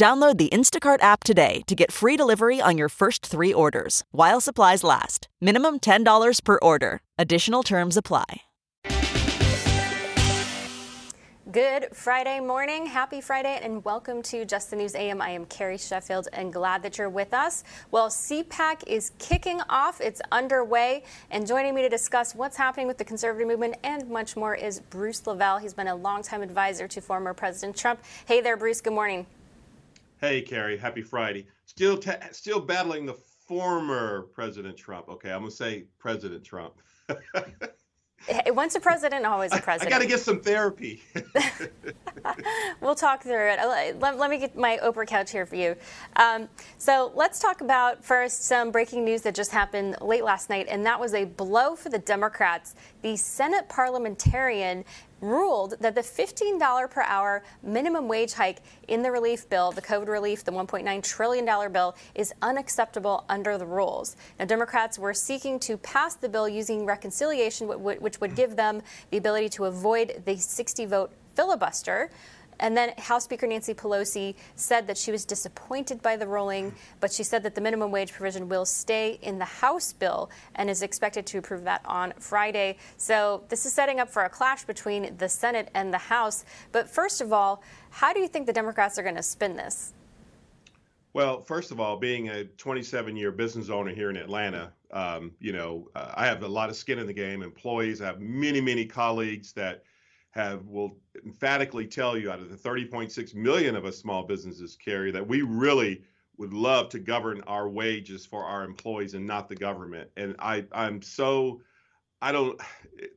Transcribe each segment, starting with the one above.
Download the Instacart app today to get free delivery on your first three orders while supplies last. Minimum $10 per order. Additional terms apply. Good Friday morning. Happy Friday and welcome to Just the News AM. I am Carrie Sheffield and glad that you're with us. Well, CPAC is kicking off. It's underway. And joining me to discuss what's happening with the conservative movement and much more is Bruce LeVell. He's been a longtime advisor to former President Trump. Hey there, Bruce. Good morning. Hey, Carrie. Happy Friday. Still, ta- still battling the former President Trump. Okay, I'm gonna say President Trump. Once a president, always a president. I, I got to get some therapy. we'll talk through it. Let, let, me get my Oprah couch here for you. Um, so let's talk about first some breaking news that just happened late last night, and that was a blow for the Democrats. The Senate parliamentarian ruled that the $15 per hour minimum wage hike in the relief bill, the COVID relief, the $1.9 trillion bill, is unacceptable under the rules. Now, Democrats were seeking to pass the bill using reconciliation, which would give them the ability to avoid the 60 vote filibuster. And then House Speaker Nancy Pelosi said that she was disappointed by the ruling, but she said that the minimum wage provision will stay in the House bill and is expected to approve that on Friday. So this is setting up for a clash between the Senate and the House. But first of all, how do you think the Democrats are going to spin this? Well, first of all, being a 27 year business owner here in Atlanta, um, you know, uh, I have a lot of skin in the game, employees. I have many, many colleagues that have will emphatically tell you out of the 30.6 million of us small businesses carry that we really would love to govern our wages for our employees and not the government. And I I'm so I don't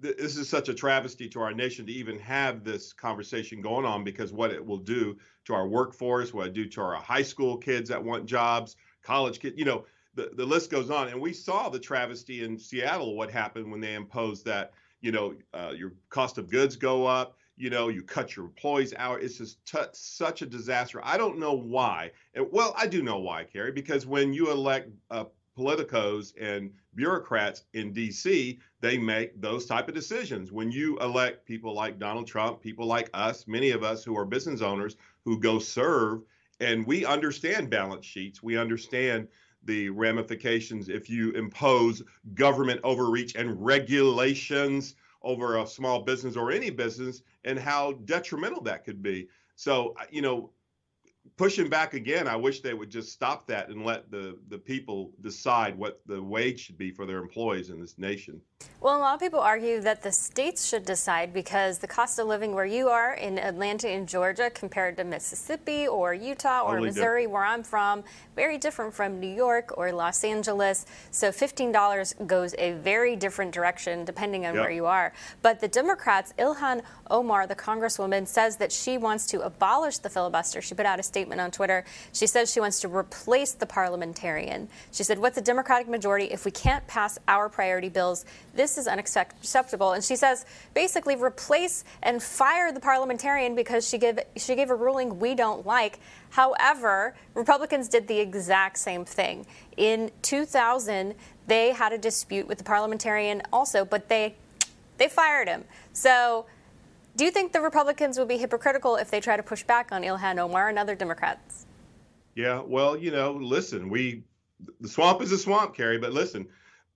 this is such a travesty to our nation to even have this conversation going on because what it will do to our workforce, what it do to our high school kids that want jobs, college kids, you know, the, the list goes on. And we saw the travesty in Seattle, what happened when they imposed that you know, uh, your cost of goods go up. You know, you cut your employees out. It's just t- such a disaster. I don't know why. And, well, I do know why, Carrie, because when you elect uh, politicos and bureaucrats in D.C., they make those type of decisions. When you elect people like Donald Trump, people like us, many of us who are business owners who go serve, and we understand balance sheets. We understand the ramifications if you impose government overreach and regulations over a small business or any business and how detrimental that could be. So, you know, pushing back again, I wish they would just stop that and let the, the people decide what the wage should be for their employees in this nation. Well, a lot of people argue that the states should decide because the cost of living where you are in Atlanta in Georgia compared to Mississippi or Utah or totally Missouri, different. where I'm from, very different from New York or Los Angeles. So $15 goes a very different direction depending on yep. where you are. But the Democrats, Ilhan Omar, the congresswoman, says that she wants to abolish the filibuster. She put out a statement on Twitter. She says she wants to replace the parliamentarian. She said, What's a Democratic majority if we can't pass our priority bills? This is unacceptable. And she says, basically, replace and fire the parliamentarian because she gave, she gave a ruling we don't like. However, Republicans did the exact same thing. In 2000, they had a dispute with the parliamentarian also, but they they fired him. So do you think the Republicans would be hypocritical if they try to push back on Ilhan Omar and other Democrats? Yeah, well, you know, listen, we the swamp is a swamp, Carrie, but listen,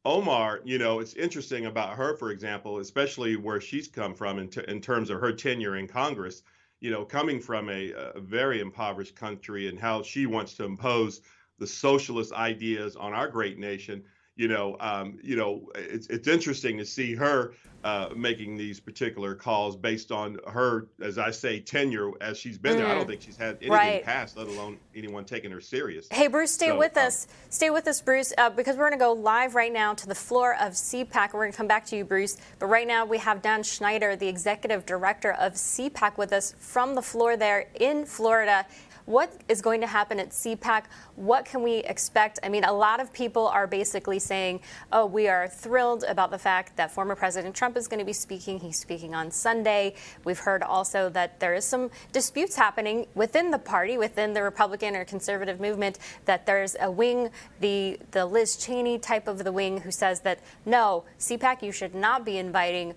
Omar, you know, it's interesting about her, for example, especially where she's come from in, t- in terms of her tenure in Congress, you know, coming from a, a very impoverished country and how she wants to impose the socialist ideas on our great nation you know, um, you know, it's it's interesting to see her uh, making these particular calls based on her, as I say, tenure as she's been mm. there. I don't mm. think she's had anything right. passed, let alone anyone taking her serious. Hey, Bruce, stay so, with um, us. Stay with us, Bruce, uh, because we're going to go live right now to the floor of CPAC. We're going to come back to you, Bruce. But right now we have Dan Schneider, the executive director of CPAC, with us from the floor there in Florida. What is going to happen at CPAC? What can we expect? I mean, a lot of people are basically saying, oh, we are thrilled about the fact that former President Trump is going to be speaking. He's speaking on Sunday. We've heard also that there is some disputes happening within the party, within the Republican or conservative movement, that there's a wing, the, the Liz Cheney type of the wing, who says that no, CPAC, you should not be inviting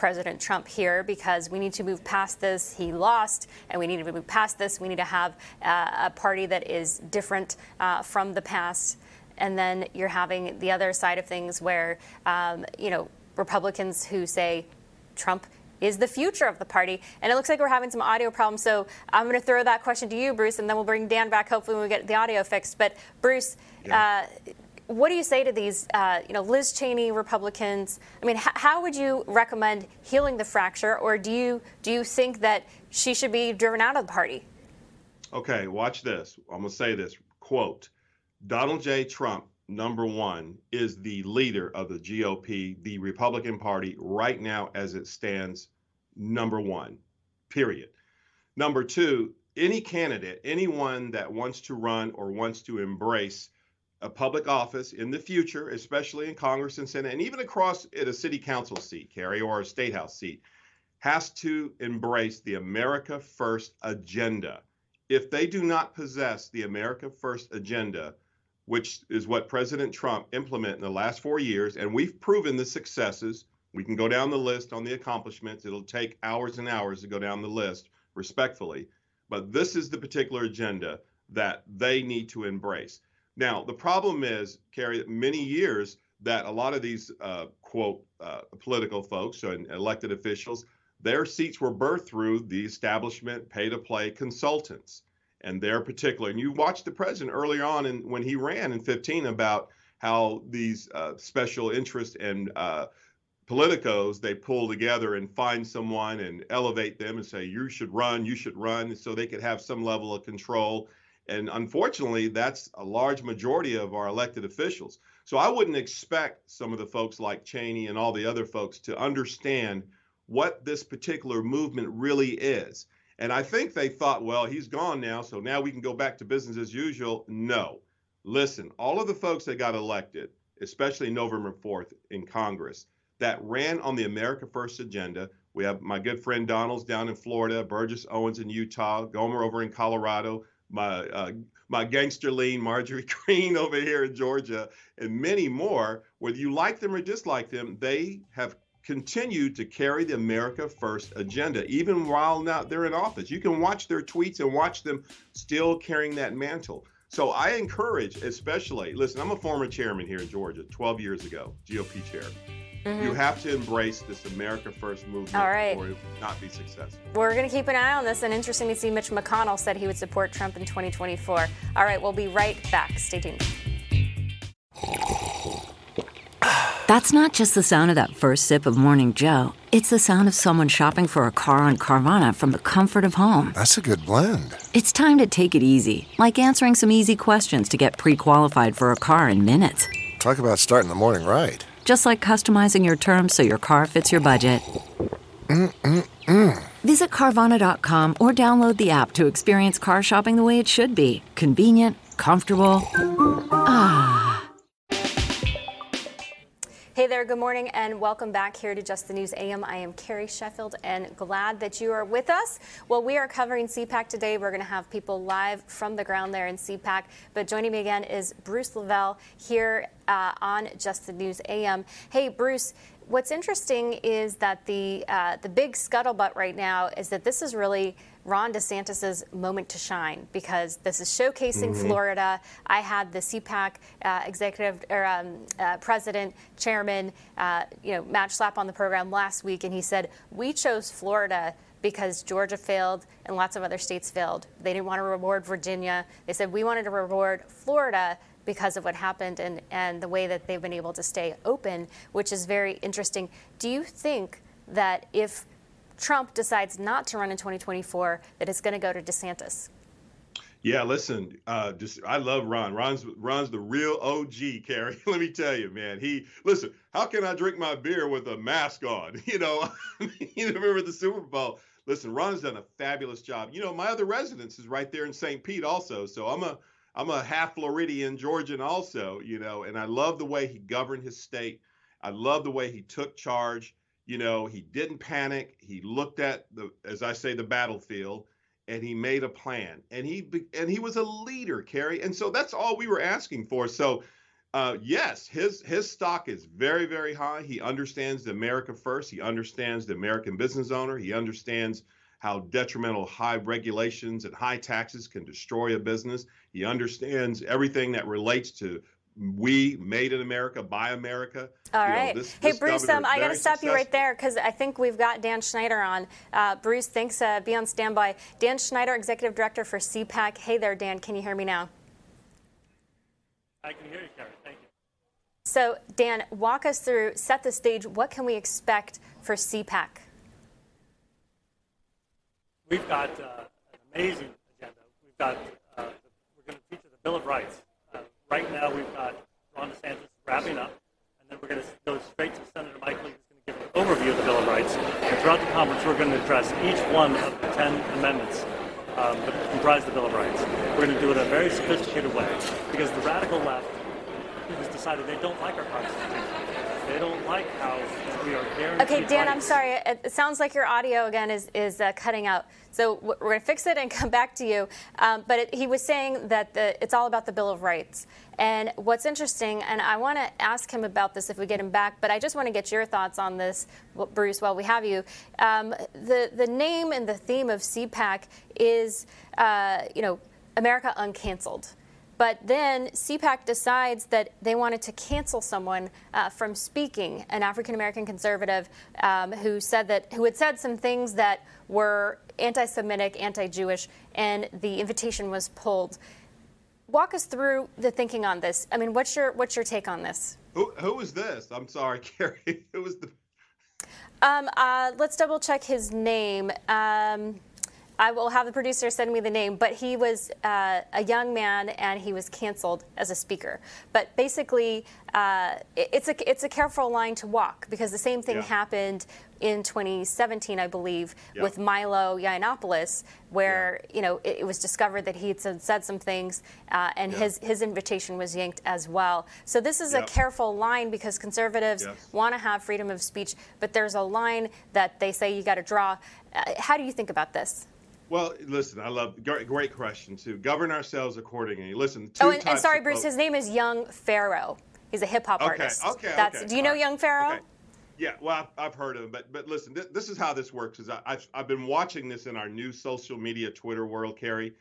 President Trump here because we need to move past this. He lost, and we need to move past this. We need to have uh, a party that is different uh, from the past. And then you're having the other side of things where, um, you know, Republicans who say Trump is the future of the party. And it looks like we're having some audio problems. So I'm going to throw that question to you, Bruce, and then we'll bring Dan back hopefully when we get the audio fixed. But Bruce, yeah. uh, what do you say to these, uh, you know, Liz Cheney Republicans? I mean, h- how would you recommend healing the fracture, or do you do you think that she should be driven out of the party? Okay, watch this. I'm gonna say this quote: Donald J. Trump, number one, is the leader of the GOP, the Republican Party, right now as it stands. Number one, period. Number two, any candidate, anyone that wants to run or wants to embrace a public office in the future, especially in Congress and Senate, and even across at a city council seat, Carrie, or a state house seat, has to embrace the America First agenda. If they do not possess the America First agenda, which is what President Trump implemented in the last four years, and we've proven the successes. We can go down the list on the accomplishments. It'll take hours and hours to go down the list, respectfully. But this is the particular agenda that they need to embrace. Now, the problem is, Carrie, many years that a lot of these uh, quote uh, political folks and elected officials, their seats were birthed through the establishment pay to play consultants and their particular. And you watched the president earlier on in, when he ran in 15 about how these uh, special interest and uh, politicos they pull together and find someone and elevate them and say you should run, you should run, so they could have some level of control and unfortunately, that's a large majority of our elected officials. So I wouldn't expect some of the folks like Cheney and all the other folks to understand what this particular movement really is. And I think they thought, well, he's gone now, so now we can go back to business as usual. No. Listen, all of the folks that got elected, especially November 4th in Congress, that ran on the America First agenda. We have my good friend Donalds down in Florida, Burgess Owens in Utah, Gomer over in Colorado, my uh, my gangster lean Marjorie Greene over here in Georgia, and many more. Whether you like them or dislike them, they have continued to carry the America First agenda, even while now they're in office. You can watch their tweets and watch them still carrying that mantle. So I encourage, especially, listen, I'm a former chairman here in Georgia, 12 years ago, GOP chair. Mm-hmm. You have to embrace this America First movement All right. or it will not be successful. We're going to keep an eye on this, and interesting to see Mitch McConnell said he would support Trump in 2024. All right, we'll be right back. Stay tuned. That's not just the sound of that first sip of Morning Joe. It's the sound of someone shopping for a car on Carvana from the comfort of home. That's a good blend. It's time to take it easy, like answering some easy questions to get pre qualified for a car in minutes. Talk about starting the morning right just like customizing your terms so your car fits your budget. Mm-mm-mm. Visit Carvana.com or download the app to experience car shopping the way it should be convenient, comfortable. Ah. Hey there, good morning, and welcome back here to Just the News AM. I am Carrie Sheffield, and glad that you are with us. Well, we are covering CPAC today. We're going to have people live from the ground there in CPAC. But joining me again is Bruce LeVell here uh, on Just the News AM. Hey, Bruce. What's interesting is that the uh, the big scuttlebutt right now is that this is really Ron DeSantis's moment to shine because this is showcasing mm-hmm. Florida. I had the CPAC uh, executive or um, uh, president, chairman, uh, you know, Matt Schlapp on the program last week, and he said we chose Florida because Georgia failed and lots of other states failed. They didn't want to reward Virginia. They said we wanted to reward Florida because of what happened and, and the way that they've been able to stay open, which is very interesting. Do you think that if Trump decides not to run in 2024, that it's going to go to DeSantis. Yeah, listen, uh, just I love Ron. Ron's Ron's the real OG, Carrie. Let me tell you, man. He listen. How can I drink my beer with a mask on? You know, you remember the Super Bowl? listen, Ron's done a fabulous job. You know, my other residence is right there in St. Pete also. So I'm a I'm a half Floridian Georgian also, you know, and I love the way he governed his state. I love the way he took charge. You know, he didn't panic. He looked at the, as I say, the battlefield, and he made a plan. And he and he was a leader, Carrie. And so that's all we were asking for. So, uh, yes, his his stock is very very high. He understands the America first. He understands the American business owner. He understands how detrimental high regulations and high taxes can destroy a business. He understands everything that relates to we made in America, by America. All you right. Know, this, hey, Bruce, um, I got to stop successful. you right there because I think we've got Dan Schneider on. Uh, Bruce, thanks. Uh, be on standby. Dan Schneider, Executive Director for CPAC. Hey there, Dan. Can you hear me now? I can hear you, Karen. Thank you. So, Dan, walk us through, set the stage. What can we expect for CPAC? We've got uh, an amazing agenda. We've got, uh, we're going to feature the Bill of Rights. Uh, right now, we've got Ron DeSantis wrapping up, and then we're going to go straight to Senator Mike Lee, who's going to give an overview of the Bill of Rights. And throughout the conference, we're going to address each one of the 10 amendments um, that comprise the Bill of Rights. We're going to do it in a very sophisticated way because the radical left has decided they don't like our Constitution. They don't like how we are guaranteed. Okay, Dan, rights. I'm sorry. It sounds like your audio again is is uh, cutting out. So we're going to fix it and come back to you. Um, but it, he was saying that the, it's all about the Bill of Rights. And what's interesting, and I want to ask him about this if we get him back, but I just want to get your thoughts on this, Bruce, while we have you. Um, the the name and the theme of CPAC is, uh, you know, America Uncanceled. But then CPAC decides that they wanted to cancel someone uh, from speaking, an African American conservative um, who said that who had said some things that were anti-Semitic, anti-Jewish, and the invitation was pulled. Walk us through the thinking on this. I mean, what's your what's your take on this? Who who was this? I'm sorry, Carrie. Who was the? Um, uh, let's double check his name. Um, I will have the producer send me the name, but he was uh, a young man and he was canceled as a speaker. But basically, uh, it's a it's a careful line to walk because the same thing yeah. happened in 2017, I believe, yeah. with Milo Yiannopoulos, where yeah. you know it, it, was discovered that he had said some things, uh, and his his invitation was yanked as well. So this is a careful line because conservatives yes. want to have freedom of speech, but there's a line that they say you got to draw. Uh, how do you think about this? Well, listen, I love great, great question too. Govern ourselves accordingly. Listen. oh, and, and sorry, Bruce. Folks. His name is Young Pharaoh. He's a hip hop okay, artist. Okay. That's, okay. Do you know right. Young Pharaoh? Okay. Yeah, well, I've, I've, heard of him, but but listen, th- this is how this works. Is I, have I've been watching this in our new social media Twitter world, Carrie.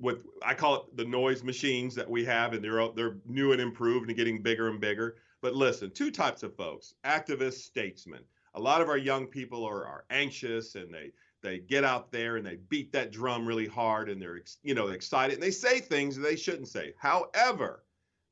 With I call it the noise machines that we have, and they're they're new and improved and getting bigger and bigger. But listen, two types of folks: activists, statesmen. A lot of our young people are are anxious and they they get out there and they beat that drum really hard and they're you know excited and they say things they shouldn't say. However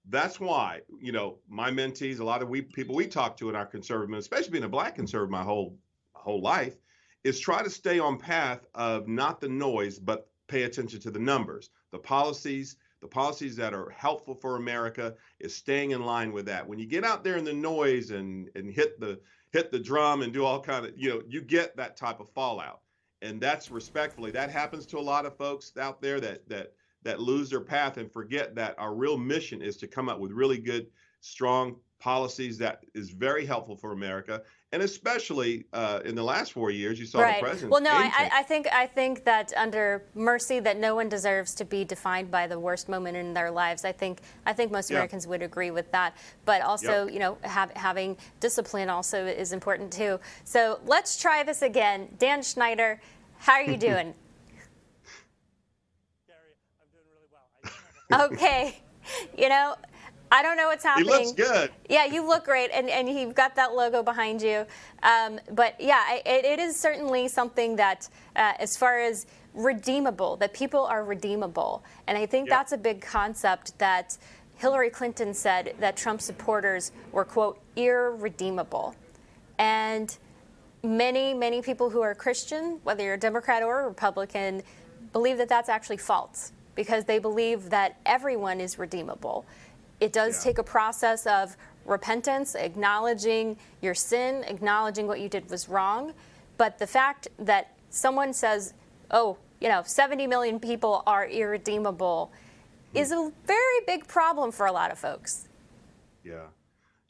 that's why you know my mentees a lot of we people we talk to in our conservative especially being a black conservative my whole whole life is try to stay on path of not the noise but pay attention to the numbers. The policies the policies that are helpful for america is staying in line with that. When you get out there in the noise and and hit the hit the drum and do all kind of you know you get that type of fallout and that's respectfully that happens to a lot of folks out there that that that lose their path and forget that our real mission is to come up with really good strong policies that is very helpful for America, and especially uh, in the last four years, you saw right. the president. Well, no, I, I, think I think that under mercy, that no one deserves to be defined by the worst moment in their lives. I think I think most yeah. Americans would agree with that. But also, you know, have, having discipline also is important too. So let's try this again, Dan Schneider. How are you doing? Gary, I'm doing really well. okay. You know, I don't know what's happening. He looks good. Yeah, you look great, and, and you've got that logo behind you. Um, but yeah, it, it is certainly something that, uh, as far as redeemable, that people are redeemable. And I think that's a big concept that Hillary Clinton said that Trump supporters were, quote, irredeemable. And many, many people who are Christian, whether you're a Democrat or a Republican, believe that that's actually false because they believe that everyone is redeemable. It does yeah. take a process of repentance, acknowledging your sin, acknowledging what you did was wrong. But the fact that someone says, oh, you know, 70 million people are irredeemable, hmm. is a very big problem for a lot of folks. Yeah.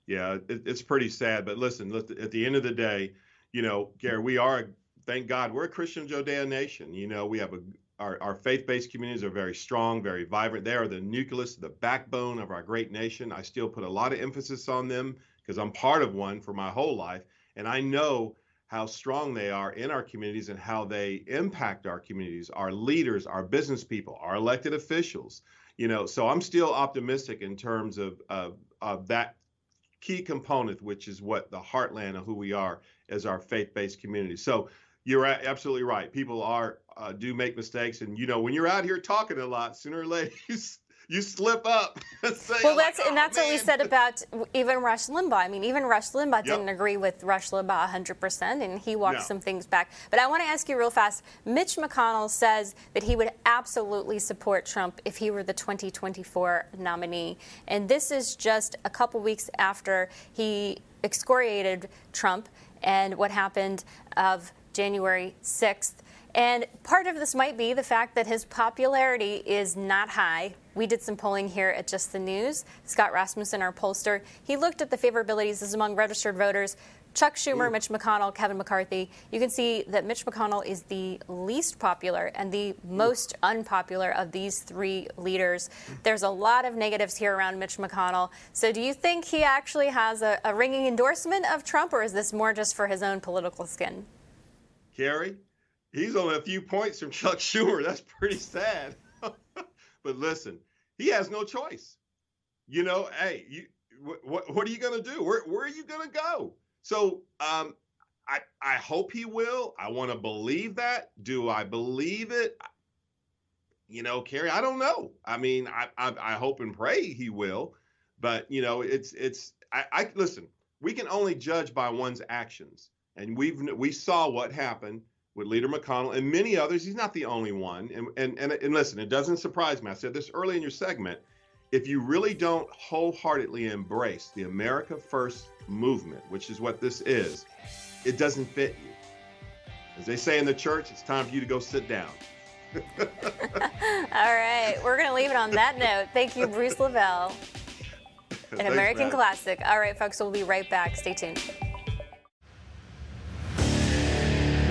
Yeah, it, it's pretty sad. But listen, at the end of the day, you know, Gary, we are, thank God, we're a Christian Judea nation. You know, we have a, our, our faith-based communities are very strong, very vibrant. They are the nucleus, the backbone of our great nation. I still put a lot of emphasis on them because I'm part of one for my whole life, and I know how strong they are in our communities and how they impact our communities, our leaders, our business people, our elected officials. You know, so I'm still optimistic in terms of of, of that key component, which is what the heartland of who we are as our faith-based community. So you're absolutely right. People are uh, do make mistakes, and you know when you're out here talking a lot, sooner or later you you slip up. well, that's like, oh, and that's man. what we said about even Rush Limbaugh. I mean, even Rush Limbaugh yep. didn't agree with Rush Limbaugh 100%, and he walked no. some things back. But I want to ask you real fast. Mitch McConnell says that he would absolutely support Trump if he were the 2024 nominee, and this is just a couple weeks after he excoriated Trump and what happened of January 6th. And part of this might be the fact that his popularity is not high. We did some polling here at Just the News. Scott Rasmussen, our pollster, he looked at the favorabilities among registered voters. Chuck Schumer. Mitch McConnell, Kevin McCarthy. You can see that Mitch McConnell is the least popular and the most unpopular of these three leaders. There's a lot of negatives here around Mitch McConnell. So, do you think he actually has a, a ringing endorsement of Trump, or is this more just for his own political skin? Carrie, he's only a few points from Chuck Schumer. That's pretty sad. but listen, he has no choice. You know, hey, you, what what are you to do? Where where are you to go? So, um, I I hope he will. I want to believe that. Do I believe it? You know, Carrie, I don't know. I mean, I, I I, hope and pray he will, but you know, it's it's I, I listen. We can only judge by one's actions, and we've we saw what happened with Leader McConnell and many others. He's not the only one. And, and, and, and listen, it doesn't surprise me. I said this early in your segment. If you really don't wholeheartedly embrace the America First movement, which is what this is, it doesn't fit you. As they say in the church, it's time for you to go sit down. All right. We're going to leave it on that note. Thank you, Bruce LeVell. An Thanks, American man. classic. All right, folks, we'll be right back. Stay tuned.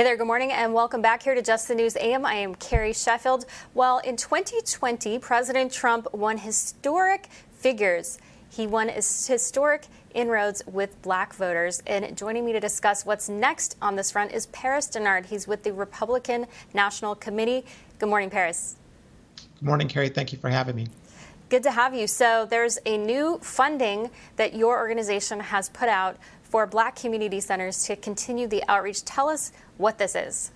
Hey there, good morning, and welcome back here to Just the News AM. I am Carrie Sheffield. Well, in 2020, President Trump won historic figures. He won historic inroads with black voters. And joining me to discuss what's next on this front is Paris Dennard. He's with the Republican National Committee. Good morning, Paris. Good morning, Carrie. Thank you for having me. Good to have you. So, there's a new funding that your organization has put out for black community centers to continue the outreach. Tell us what this is.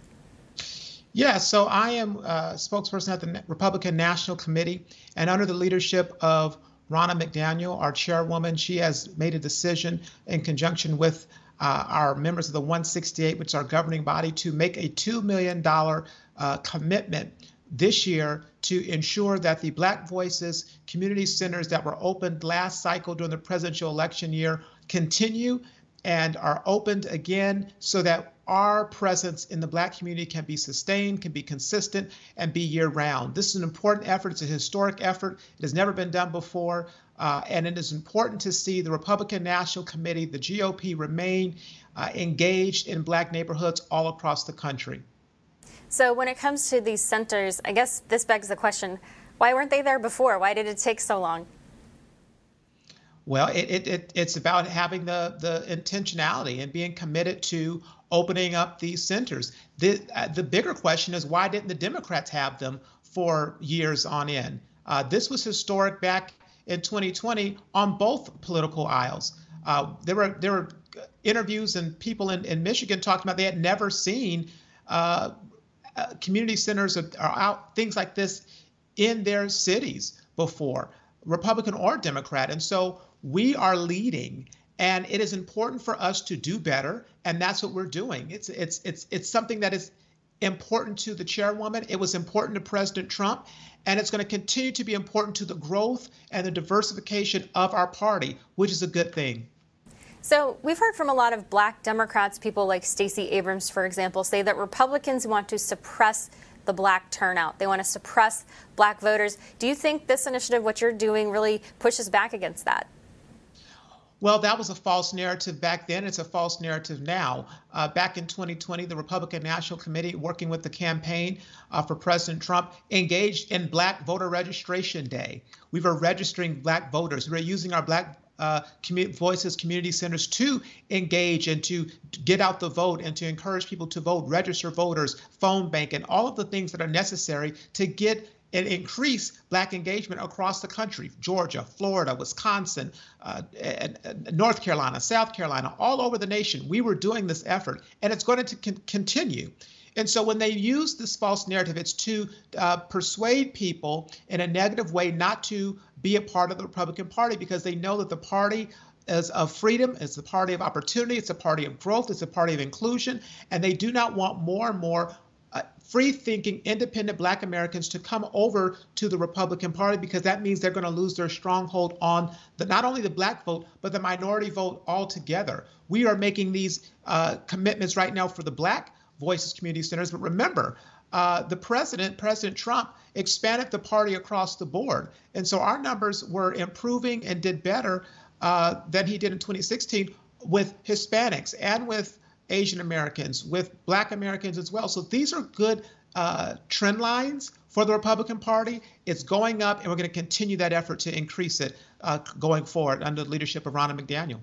Yeah, so I am a spokesperson at the Republican National Committee, and under the leadership of Ronna McDaniel, our chairwoman, she has made a decision in conjunction with uh, our members of the 168, which is our governing body, to make a $2 million uh, commitment this year to ensure that the Black Voices community centers that were opened last cycle during the presidential election year continue and are opened again so that our presence in the Black community can be sustained, can be consistent, and be year round. This is an important effort. It's a historic effort. It has never been done before. Uh, and it is important to see the Republican National Committee, the GOP, remain uh, engaged in Black neighborhoods all across the country. So, when it comes to these centers, I guess this begs the question why weren't they there before? Why did it take so long? Well, it, it, it, it's about having the, the intentionality and being committed to opening up these centers. The, uh, the bigger question is why didn't the Democrats have them for years on end? Uh, this was historic back in 2020 on both political aisles. Uh, there were there were interviews and people in, in Michigan talking about they had never seen uh, uh, community centers or, or out things like this in their cities before, Republican or Democrat. And so we are leading and it is important for us to do better and that's what we're doing it's it's it's it's something that is important to the chairwoman it was important to president trump and it's going to continue to be important to the growth and the diversification of our party which is a good thing so we've heard from a lot of black democrats people like stacey abrams for example say that republicans want to suppress the black turnout. They want to suppress black voters. Do you think this initiative, what you're doing, really pushes back against that? Well, that was a false narrative back then. It's a false narrative now. Uh, back in 2020, the Republican National Committee, working with the campaign uh, for President Trump, engaged in Black Voter Registration Day. We were registering Black voters. We were using our Black uh, voices, community centers to engage and to get out the vote and to encourage people to vote, register voters, phone bank, and all of the things that are necessary to get and increase black engagement across the country Georgia, Florida, Wisconsin, uh, and, and North Carolina, South Carolina, all over the nation. We were doing this effort, and it's going to con- continue. And so when they use this false narrative, it's to uh, persuade people in a negative way not to be a part of the Republican Party because they know that the party is of freedom, it's the party of opportunity, it's a party of growth, it's a party of inclusion, and they do not want more and more uh, free thinking, independent black Americans to come over to the Republican Party because that means they're going to lose their stronghold on the, not only the black vote, but the minority vote altogether. We are making these uh, commitments right now for the black voices community centers. But remember, uh, the president, President Trump, expanded the party across the board. And so our numbers were improving and did better uh, than he did in 2016 with Hispanics and with Asian Americans, with Black Americans as well. So these are good uh, trend lines for the Republican Party. It's going up, and we're going to continue that effort to increase it uh, going forward under the leadership of Ronna McDaniel.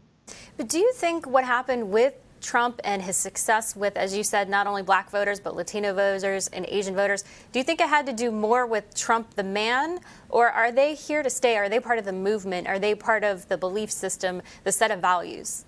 But do you think what happened with Trump and his success with, as you said, not only black voters, but Latino voters and Asian voters, do you think it had to do more with Trump the man, or are they here to stay? Are they part of the movement? Are they part of the belief system, the set of values?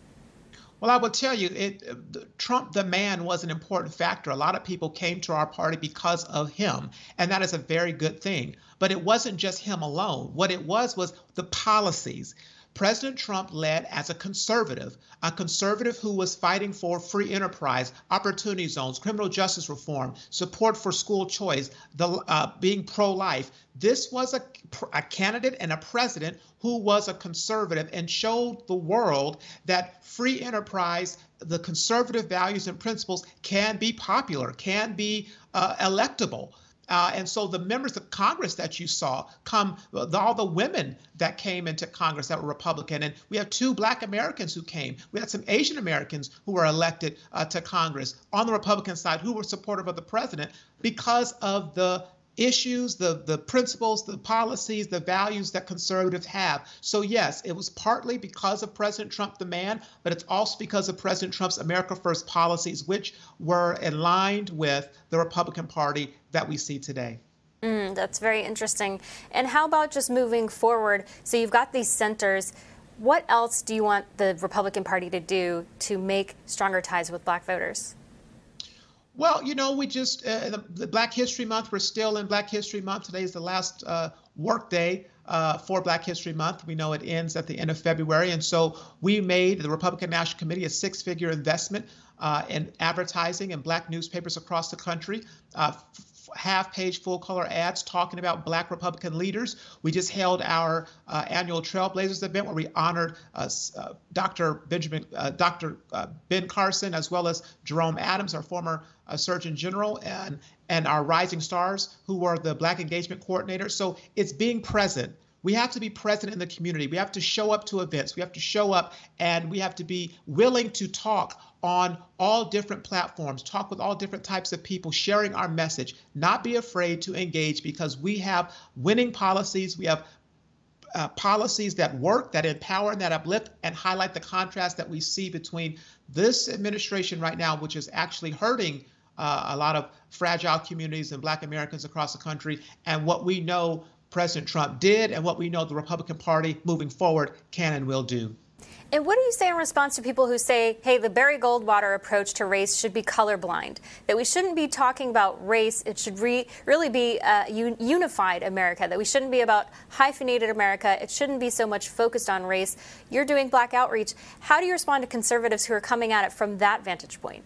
Well, I will tell you, it, uh, Trump, the man, was an important factor. A lot of people came to our party because of him, and that is a very good thing. But it wasn't just him alone. What it was was the policies. President Trump led as a conservative, a conservative who was fighting for free enterprise, opportunity zones, criminal justice reform, support for school choice, the uh, being pro-life. This was a, a candidate and a president who was a conservative and showed the world that free enterprise, the conservative values and principles can be popular, can be uh, electable. Uh, and so the members of Congress that you saw come, all the women that came into Congress that were Republican, and we have two Black Americans who came. We had some Asian Americans who were elected uh, to Congress on the Republican side who were supportive of the president because of the issues, the, the principles, the policies, the values that conservatives have. So, yes, it was partly because of President Trump, the man, but it's also because of President Trump's America First policies, which were aligned with the Republican Party that we see today. Mm, that's very interesting. And how about just moving forward? So, you've got these centers. What else do you want the Republican Party to do to make stronger ties with black voters? Well, you know, we just, uh, the, the, Black History Month, we're still in Black History Month. Today is the last uh, work day uh, for Black History Month. We know it ends at the end of February. And so we made, the Republican National Committee, a six figure investment uh, in advertising in Black newspapers across the country. Uh, half page full color ads talking about black Republican leaders. We just held our uh, annual Trailblazers event where we honored Dr. Benjamin, Dr. Ben Carson, as well as Jerome Adams, our former uh, Surgeon General, and, and our Rising Stars, who are the Black Engagement Coordinators. So it's being present we have to be present in the community. We have to show up to events. We have to show up and we have to be willing to talk on all different platforms, talk with all different types of people, sharing our message, not be afraid to engage because we have winning policies. We have uh, policies that work, that empower, and that uplift, and highlight the contrast that we see between this administration right now, which is actually hurting uh, a lot of fragile communities and Black Americans across the country, and what we know President Trump did and what we know the Republican Party moving forward can and will do. And what do you say in response to people who say, hey, the Barry Goldwater approach to race should be colorblind? That we shouldn't be talking about race, it should re- really be a unified America, that we shouldn't be about hyphenated America, it shouldn't be so much focused on race. You're doing black outreach. How do you respond to conservatives who are coming at it from that vantage point?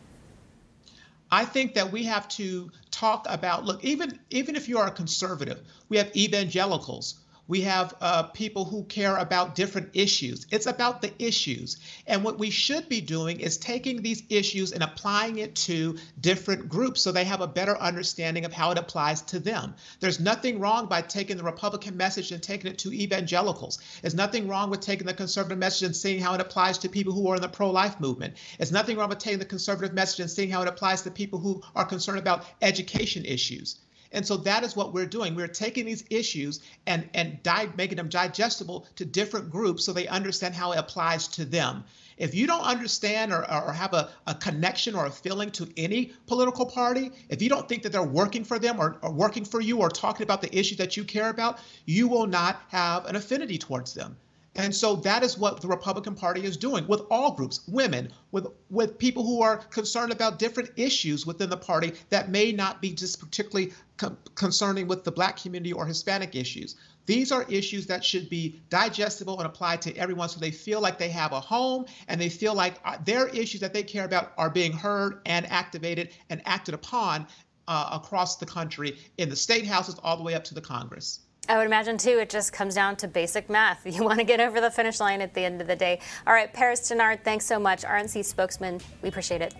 I think that we have to talk about look even even if you are a conservative, we have evangelicals we have uh, people who care about different issues. It's about the issues. And what we should be doing is taking these issues and applying it to different groups so they have a better understanding of how it applies to them. There's nothing wrong by taking the Republican message and taking it to evangelicals. There's nothing wrong with taking the conservative message and seeing how it applies to people who are in the pro life movement. There's nothing wrong with taking the conservative message and seeing how it applies to people who are concerned about education issues. And so that is what we're doing. We're taking these issues and and di- making them digestible to different groups so they understand how it applies to them. If you don't understand or, or have a, a connection or a feeling to any political party, if you don't think that they're working for them or, or working for you or talking about the issues that you care about, you will not have an affinity towards them. And so that is what the Republican Party is doing with all groups, women, with with people who are concerned about different issues within the party that may not be just particularly co- concerning with the black community or Hispanic issues. These are issues that should be digestible and applied to everyone so they feel like they have a home and they feel like uh, their issues that they care about are being heard and activated and acted upon uh, across the country in the state houses all the way up to the Congress. I would imagine too, it just comes down to basic math. You want to get over the finish line at the end of the day. All right, Paris Dennard, thanks so much. RNC spokesman, we appreciate it.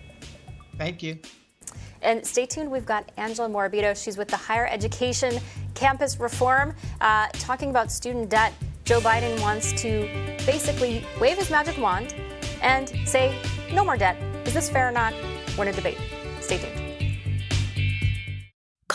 Thank you. And stay tuned, we've got Angela Morabito. She's with the Higher Education Campus Reform, uh, talking about student debt. Joe Biden wants to basically wave his magic wand and say, no more debt. Is this fair or not? We're in a debate. Stay tuned.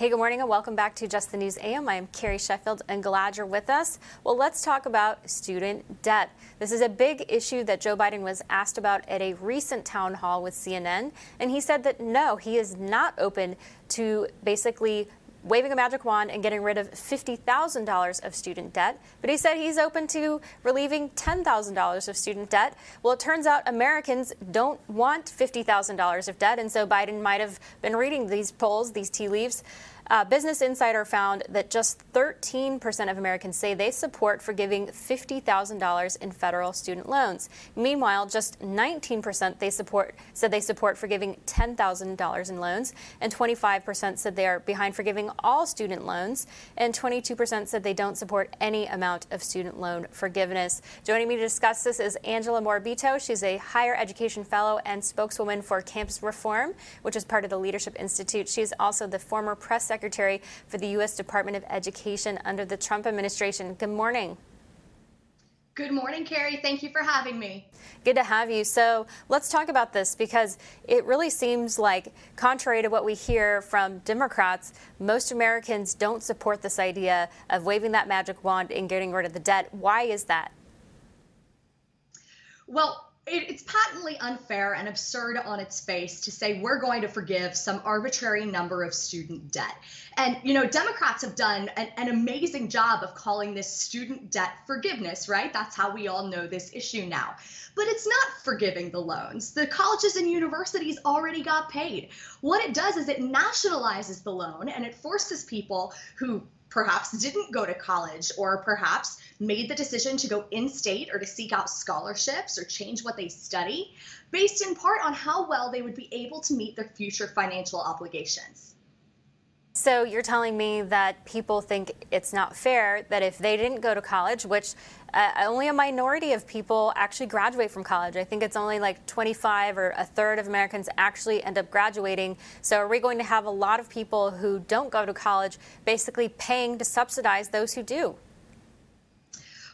Hey, good morning and welcome back to Just the News AM. I am Carrie Sheffield and glad you're with us. Well, let's talk about student debt. This is a big issue that Joe Biden was asked about at a recent town hall with CNN, and he said that no, he is not open to basically waving a magic wand and getting rid of $50,000 of student debt. But he said he's open to relieving $10,000 of student debt. Well, it turns out Americans don't want $50,000 of debt, and so Biden might have been reading these polls, these tea leaves. Uh, Business Insider found that just 13% of Americans say they support forgiving $50,000 in federal student loans. Meanwhile, just 19% they support said they support forgiving $10,000 in loans, and 25% said they are behind forgiving all student loans, and 22% said they don't support any amount of student loan forgiveness. Joining me to discuss this is Angela Morabito. She's a higher education fellow and spokeswoman for Campus Reform, which is part of the Leadership Institute. She's also the former press secretary Secretary for the U.S. Department of Education under the Trump administration. Good morning. Good morning, Carrie. Thank you for having me. Good to have you. So let's talk about this because it really seems like, contrary to what we hear from Democrats, most Americans don't support this idea of waving that magic wand and getting rid of the debt. Why is that? Well, it's patently unfair and absurd on its face to say we're going to forgive some arbitrary number of student debt. And, you know, Democrats have done an, an, amazing job of calling this student debt forgiveness, right? That's how we all know this issue now. But it's not forgiving the loans. The colleges and universities already got paid. What it does is it nationalizes the loan and it forces people who perhaps didn't go to college or perhaps made the decision to go in state or to seek out scholarships or change what they study based in part on how well they would be able to meet their future financial obligations. So you're telling me that people think it's not fair that if they didn't go to college, which uh, only a minority of people actually graduate from college. I think it's only like 25 or a third of Americans actually end up graduating. So are we going to have a lot of people who don't go to college basically paying to subsidize those who do?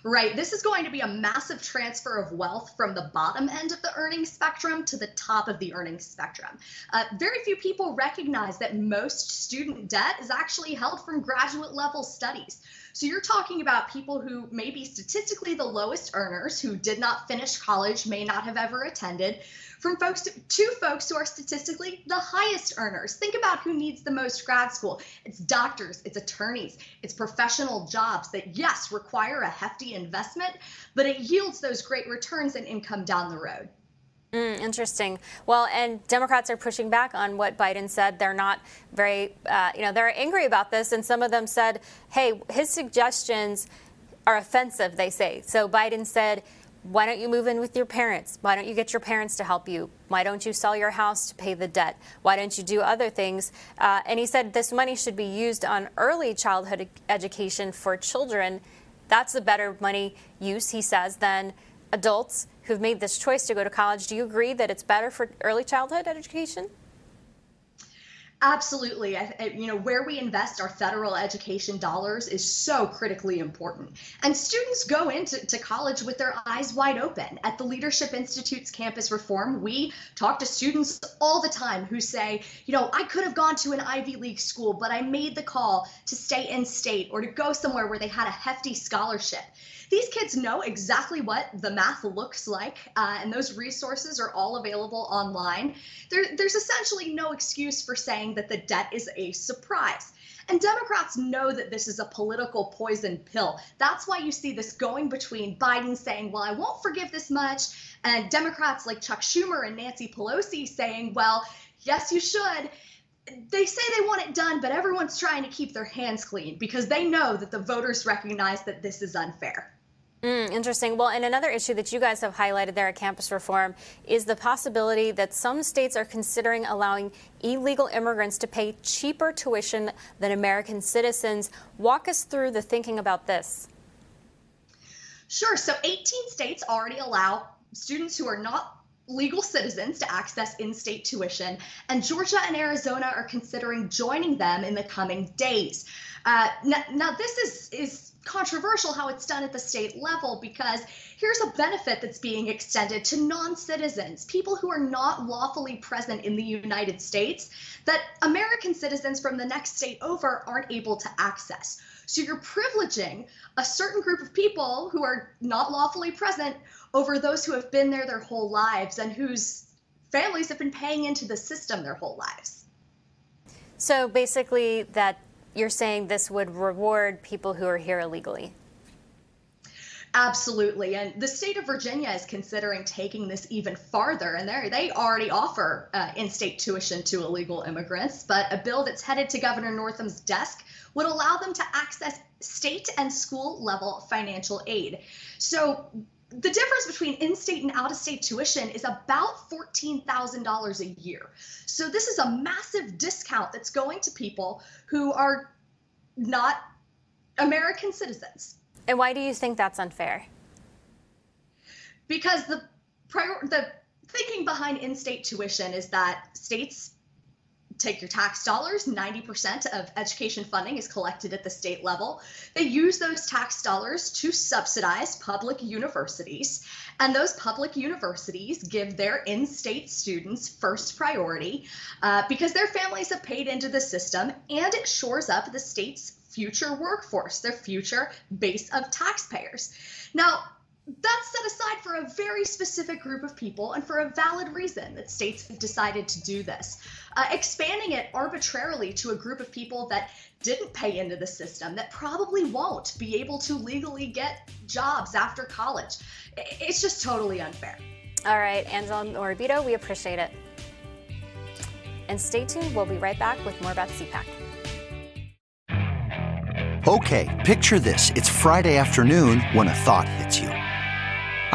Right? This is going to be a massive transfer of wealth from the bottom end of the earnings spectrum to the top of the earnings spectrum. Uh, very few people recognize that most student debt is actually held from graduate level studies. So you're talking about people who may be statistically the lowest earners, who did not finish college, may not have ever attended, from folks to, to, folks who are statistically the highest earners. Think about who needs the most grad school. It's doctors, it's attorneys, it's professional jobs that, yes, require a hefty investment, but it yields those great returns and income down the road. Mm, interesting. Well, and Democrats are pushing back on what Biden said. They're not very, uh, you know, they're angry about this. And some of them said, hey, his suggestions are offensive, they say. So Biden said, why don't you move in with your parents? Why don't you get your parents to help you? Why don't you sell your house to pay the debt? Why don't you do other things? Uh, and he said this money should be used on early childhood education for children. That's a better money use, he says, than adults who've made this choice to go to college. Do you agree that it's better for early childhood education? Absolutely. I, you know, where we invest our federal education dollars is so critically important. And students go into to college with their eyes wide open. At the Leadership Institute's campus reform, we talk to students all the time who say, you know, I could have gone to an Ivy League school, but I made the call to stay in state or to go somewhere where they had a hefty scholarship. These kids know exactly what the math looks like, uh, and those resources are all available online. There, there's essentially no excuse for saying that the debt is a surprise. And Democrats know that this is a political poison pill. That's why you see this going between Biden saying, well, I won't forgive this much, and Democrats like Chuck Schumer and Nancy Pelosi saying, well, yes, you should they say they want it done, but everyone's trying to keep their hands clean because they know that the voters recognize that this is unfair. Mm, interesting. Well, and another issue that you guys have highlighted there at Campus Reform is the possibility that some states are considering allowing illegal immigrants to pay cheaper tuition than American citizens. Walk us through the thinking about this. Sure. So 18 states already allow students who are not legal citizens to access in state tuition, and Georgia and Arizona are considering joining them in the coming days. Uh, now, now, this is, is controversial how it's done at the state level because here's a benefit that's being extended to non citizens, people who are not lawfully present in the United States, that American citizens from the next state over aren't able to access. So you're privileging a certain group of people who are not lawfully present over those who have been there their whole lives and whose families have been paying into the system their whole lives. So basically, that you're saying this would reward people who are here illegally. Absolutely. And the state of Virginia is considering taking this even farther. And they already offer uh, in state tuition to illegal immigrants. But a bill that's headed to Governor Northam's desk would allow them to access state and school level financial aid. So the difference between in-state and out-of-state tuition is about $14,000 a year. So this is a massive discount that's going to people who are not American citizens. And why do you think that's unfair? Because the prior the thinking behind in-state tuition is that states take your tax dollars 90% of education funding is collected at the state level. They use those tax dollars to subsidize public universities and those public universities give their in-state students first priority uh, because their families have paid into the system and it shores up the state's future workforce their future base of taxpayers. Now that's set aside for a very specific group of people and for a valid reason that states have decided to do this. Uh, expanding it arbitrarily to a group of people that didn't pay into the system, that probably won't be able to legally get jobs after college, it's just totally unfair. All right, Angela Morabito, we appreciate it. And stay tuned, we'll be right back with more about CPAC. Okay, picture this. It's Friday afternoon when a thought hits you.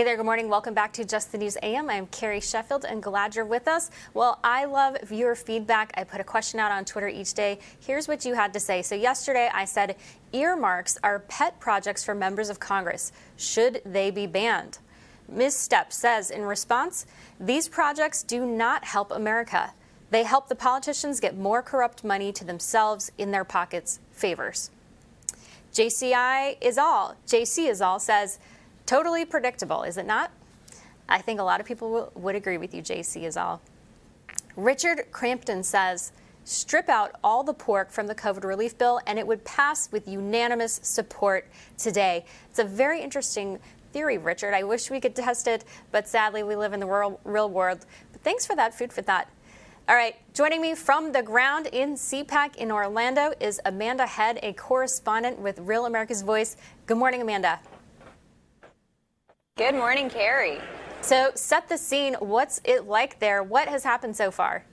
Hey there, good morning. Welcome back to Just the News AM. I'm Carrie Sheffield and glad you're with us. Well, I love viewer feedback. I put a question out on Twitter each day. Here's what you had to say. So, yesterday I said earmarks are pet projects for members of Congress. Should they be banned? Ms. Says in response, these projects do not help America. They help the politicians get more corrupt money to themselves in their pockets favors. JCI is all. JC is all says, Totally predictable, is it not? I think a lot of people would agree with you, JC is all. Richard Crampton says, strip out all the pork from the COVID relief bill and it would pass with unanimous support today. It's a very interesting theory, Richard. I wish we could test it, but sadly we live in the real, real world. But thanks for that food for thought. All right, joining me from the ground in CPAC in Orlando is Amanda Head, a correspondent with Real America's Voice. Good morning, Amanda. Good morning, Carrie. So, set the scene. What's it like there? What has happened so far?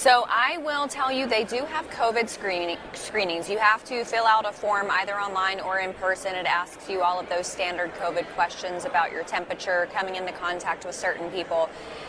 So I will tell you they do have COVID screening, screenings. You have to fill out a form either online or in person. It asks you all of those standard COVID questions about your temperature, coming into contact with certain people.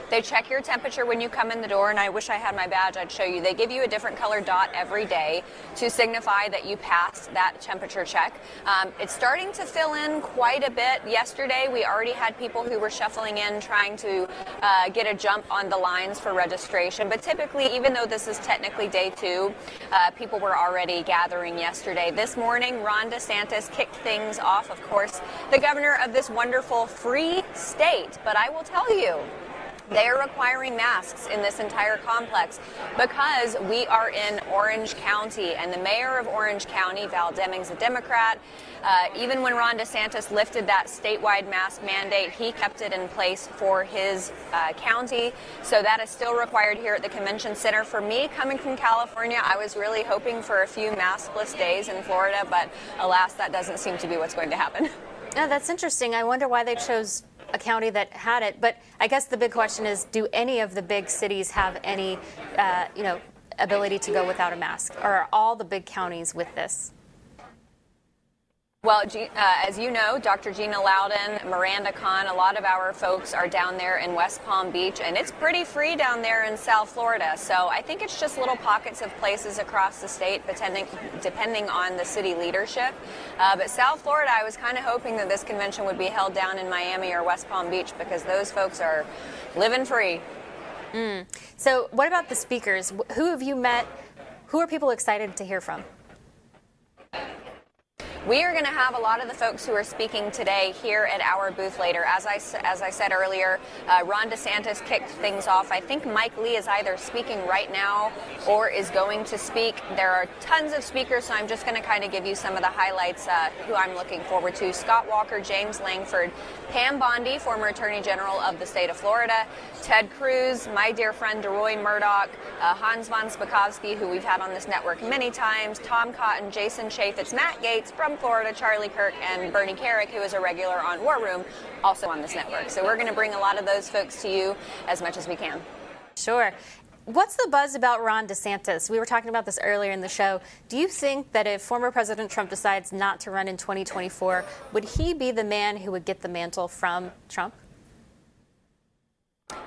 They check your temperature when you come in the door, and I wish I had my badge, I'd show you. They give you a different color dot every day to signify that you passed that temperature check. Um, it's starting to fill in quite a bit. Yesterday, we already had people who were shuffling in trying to uh, get a jump on the lines for registration, but typically, even though this is technically day two, uh, people were already gathering yesterday. This morning, Ron DeSantis kicked things off, of course, the governor of this wonderful free state. But I will tell you, they are requiring masks in this entire complex because we are in Orange County, and the mayor of Orange County, Val Demings, a Democrat, uh, even when Ron DeSantis lifted that statewide mask mandate, he kept it in place for his uh, county. So that is still required here at the convention center. For me, coming from California, I was really hoping for a few maskless days in Florida, but alas, that doesn't seem to be what's going to happen. Yeah, that's interesting. I wonder why they chose a county that had it. But I guess the big question is, do any of the big cities have any, uh, you know, ability to go without a mask, or are all the big counties with this? Well, uh, as you know, Dr. Gina Loudon, Miranda Khan, a lot of our folks are down there in West Palm Beach, and it's pretty free down there in South Florida. So I think it's just little pockets of places across the state, depending, depending on the city leadership. Uh, but South Florida, I was kind of hoping that this convention would be held down in Miami or West Palm Beach because those folks are living free. Mm. So, what about the speakers? Who have you met? Who are people excited to hear from? We are going to have a lot of the folks who are speaking today here at our booth later. As I, as I said earlier, uh, Ron DeSantis kicked things off. I think Mike Lee is either speaking right now or is going to speak. There are tons of speakers, so I'm just going to kind of give you some of the highlights uh, who I'm looking forward to. Scott Walker, James Lankford, Pam Bondi, former Attorney General of the state of Florida, Ted Cruz, my dear friend DeRoy Murdock, uh, Hans von Spakovsky, who we've had on this network many times, Tom Cotton, Jason Chaffetz, Matt Gaetz, from Florida, Charlie Kirk, and Bernie Kerik, who is a regular on War Room, also on this network. So we're going to bring a lot of those folks to you as much as we can. Sure. What's the buzz about Ron DeSantis? We were talking about this earlier in the show. Do you think that if former President Trump decides not to run in 2024, would he be the man who would get the mantle from Trump?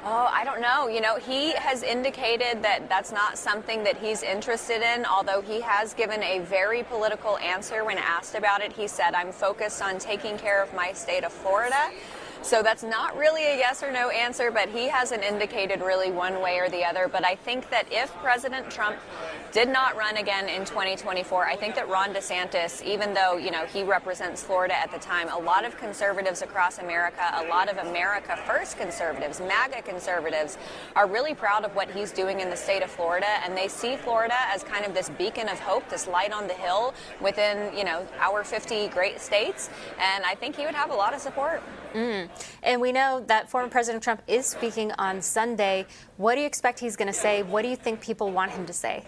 Oh, I don't know. You know, he has indicated that that's not something that he's interested in, although he has given a very political answer when asked about it. He said, I'm focused on taking care of my state of Florida. So that's not really a yes or no answer, but he hasn't indicated really one way or the other. But I think that if President Trump did not run again in 2024, I think that Ron DeSantis, even though, you know, he represents Florida at the time, a lot of conservatives across America, a lot of America First conservatives, MAGA conservatives, are really proud of what he's doing in the state of Florida. And they see Florida as kind of this beacon of hope, this light on the hill within, you know, our 50 great states. And I think he would have a lot of support. Mm. And we know that former President Trump is speaking on Sunday. What do you expect he's going to say? What do you think people want him to say?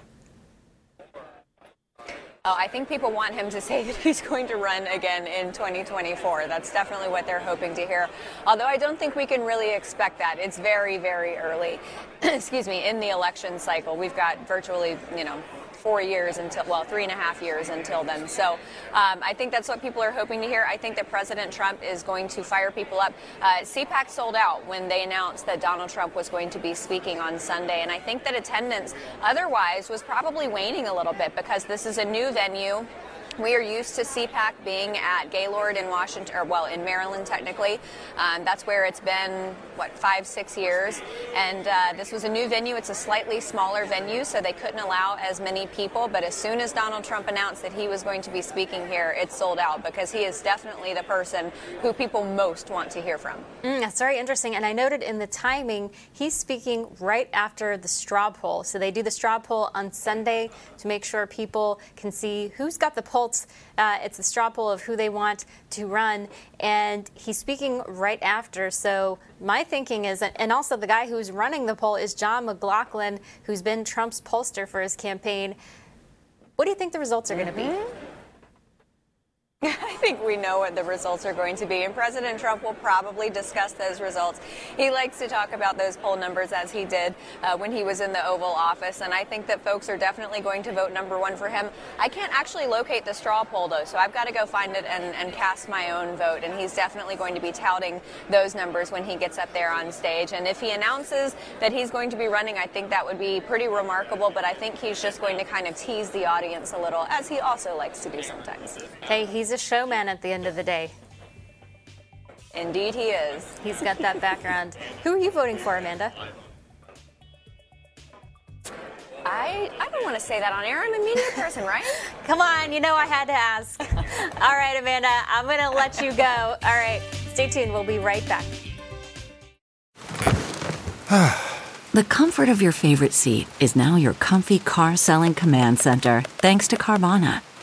Oh, I think people want him to say that he's going to run again in 2024. That's definitely what they're hoping to hear. Although I don't think we can really expect that. It's very, very early, excuse me, in the election cycle. We've got virtually, you know, four years until, well, three and a half years until then. So um, I think that's what people are hoping to hear. I think that President Trump is going to fire people up. Uh, CPAC sold out when they announced that Donald Trump was going to be speaking on Sunday. And I think that attendance otherwise was probably waning a little bit because this is a new venue. We are used to CPAC being at Gaylord in Washington, or well, in Maryland, technically. Um, that's where it's been, what, five, six years. And uh, this was a new venue. It's a slightly smaller venue, so they couldn't allow as many people. But as soon as Donald Trump announced that he was going to be speaking here, it sold out because he is definitely the person who people most want to hear from. Mm, that's very interesting. And I noted in the timing, he's speaking right after the straw poll. So they do the straw poll on Sunday to make sure people can see who's got the poll uh, it's a straw poll of who they want to run, and he's speaking right after. So my thinking is, and also the guy who's running the poll is John McLaughlin, who's been Trump's pollster for his campaign. What do you think the results are going to be? I think we know what the results are going to be, and President Trump will probably discuss those results. He likes to talk about those poll numbers as he did uh, when he was in the Oval Office, and I think that folks are definitely going to vote number one for him. I can't actually locate the straw poll, though, so I've got to go find it and, and cast my own vote, and he's definitely going to be touting those numbers when he gets up there on stage. And if he announces that he's going to be running, I think that would be pretty remarkable, but I think he's just going to kind of tease the audience a little, as he also likes to do sometimes. Hey, he's a showman at the end of the day. Indeed, he is. He's got that background. Who are you voting for, Amanda? I, I don't want to say that on air. I'm a media person, right? Come on, you know I had to ask. All right, Amanda, I'm going to let you go. All right, stay tuned. We'll be right back. the comfort of your favorite seat is now your comfy car selling command center, thanks to Carvana.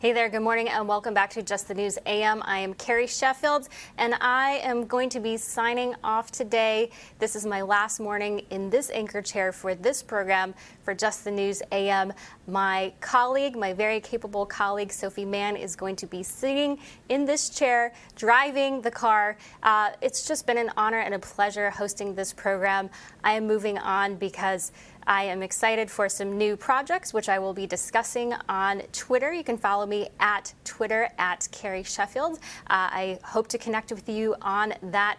Hey there, good morning, and welcome back to Just the News AM. I am Carrie Sheffield, and I am going to be signing off today. This is my last morning in this anchor chair for this program for Just the News AM. My colleague, my very capable colleague, Sophie Mann, is going to be sitting in this chair, driving the car. Uh, it's just been an honor and a pleasure hosting this program. I am moving on because I am excited for some new projects, which I will be discussing on Twitter. You can follow me at Twitter at Carrie Sheffield. Uh, I hope to connect with you on that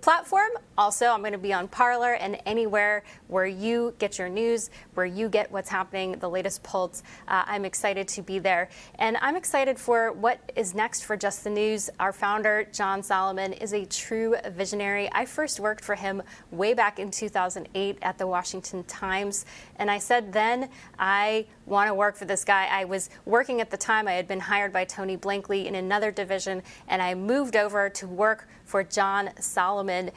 platform. Also, I'm going to be on Parler and anywhere where you get your news, where you get what's happening, the latest pulse. Uh, I'm excited to be there. And I'm excited for what is next for Just the News. Our founder, John Solomon, is a true visionary. I first worked for him way back in 2008 at the Washington Times. And I said then, I want to work for this guy. I was working at the time, I had been hired by Tony Blankley in another division, and I moved over to work for John Solomon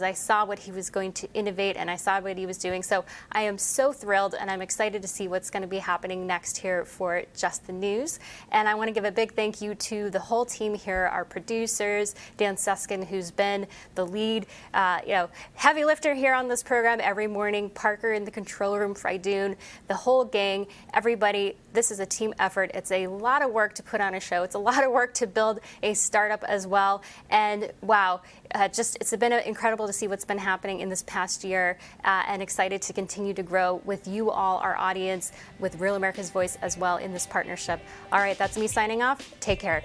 because I saw what he was going to innovate and I saw what he was doing. So I am so thrilled and I'm excited to see what's going to be happening next here for Just the News. And I want to give a big thank you to the whole team here, our producers, Dan Suskin, who's been the lead, uh, you know, heavy lifter here on this program every morning, Parker in the control room, Frydoon, the whole gang, everybody. This is a team effort. It's a lot of work to put on a show. It's a lot of work to build a startup as well. And wow, uh, just it's been incredible to see what's been happening in this past year uh, and excited to continue to grow with you all, our audience, with Real America's Voice as well in this partnership. All right, that's me signing off. Take care.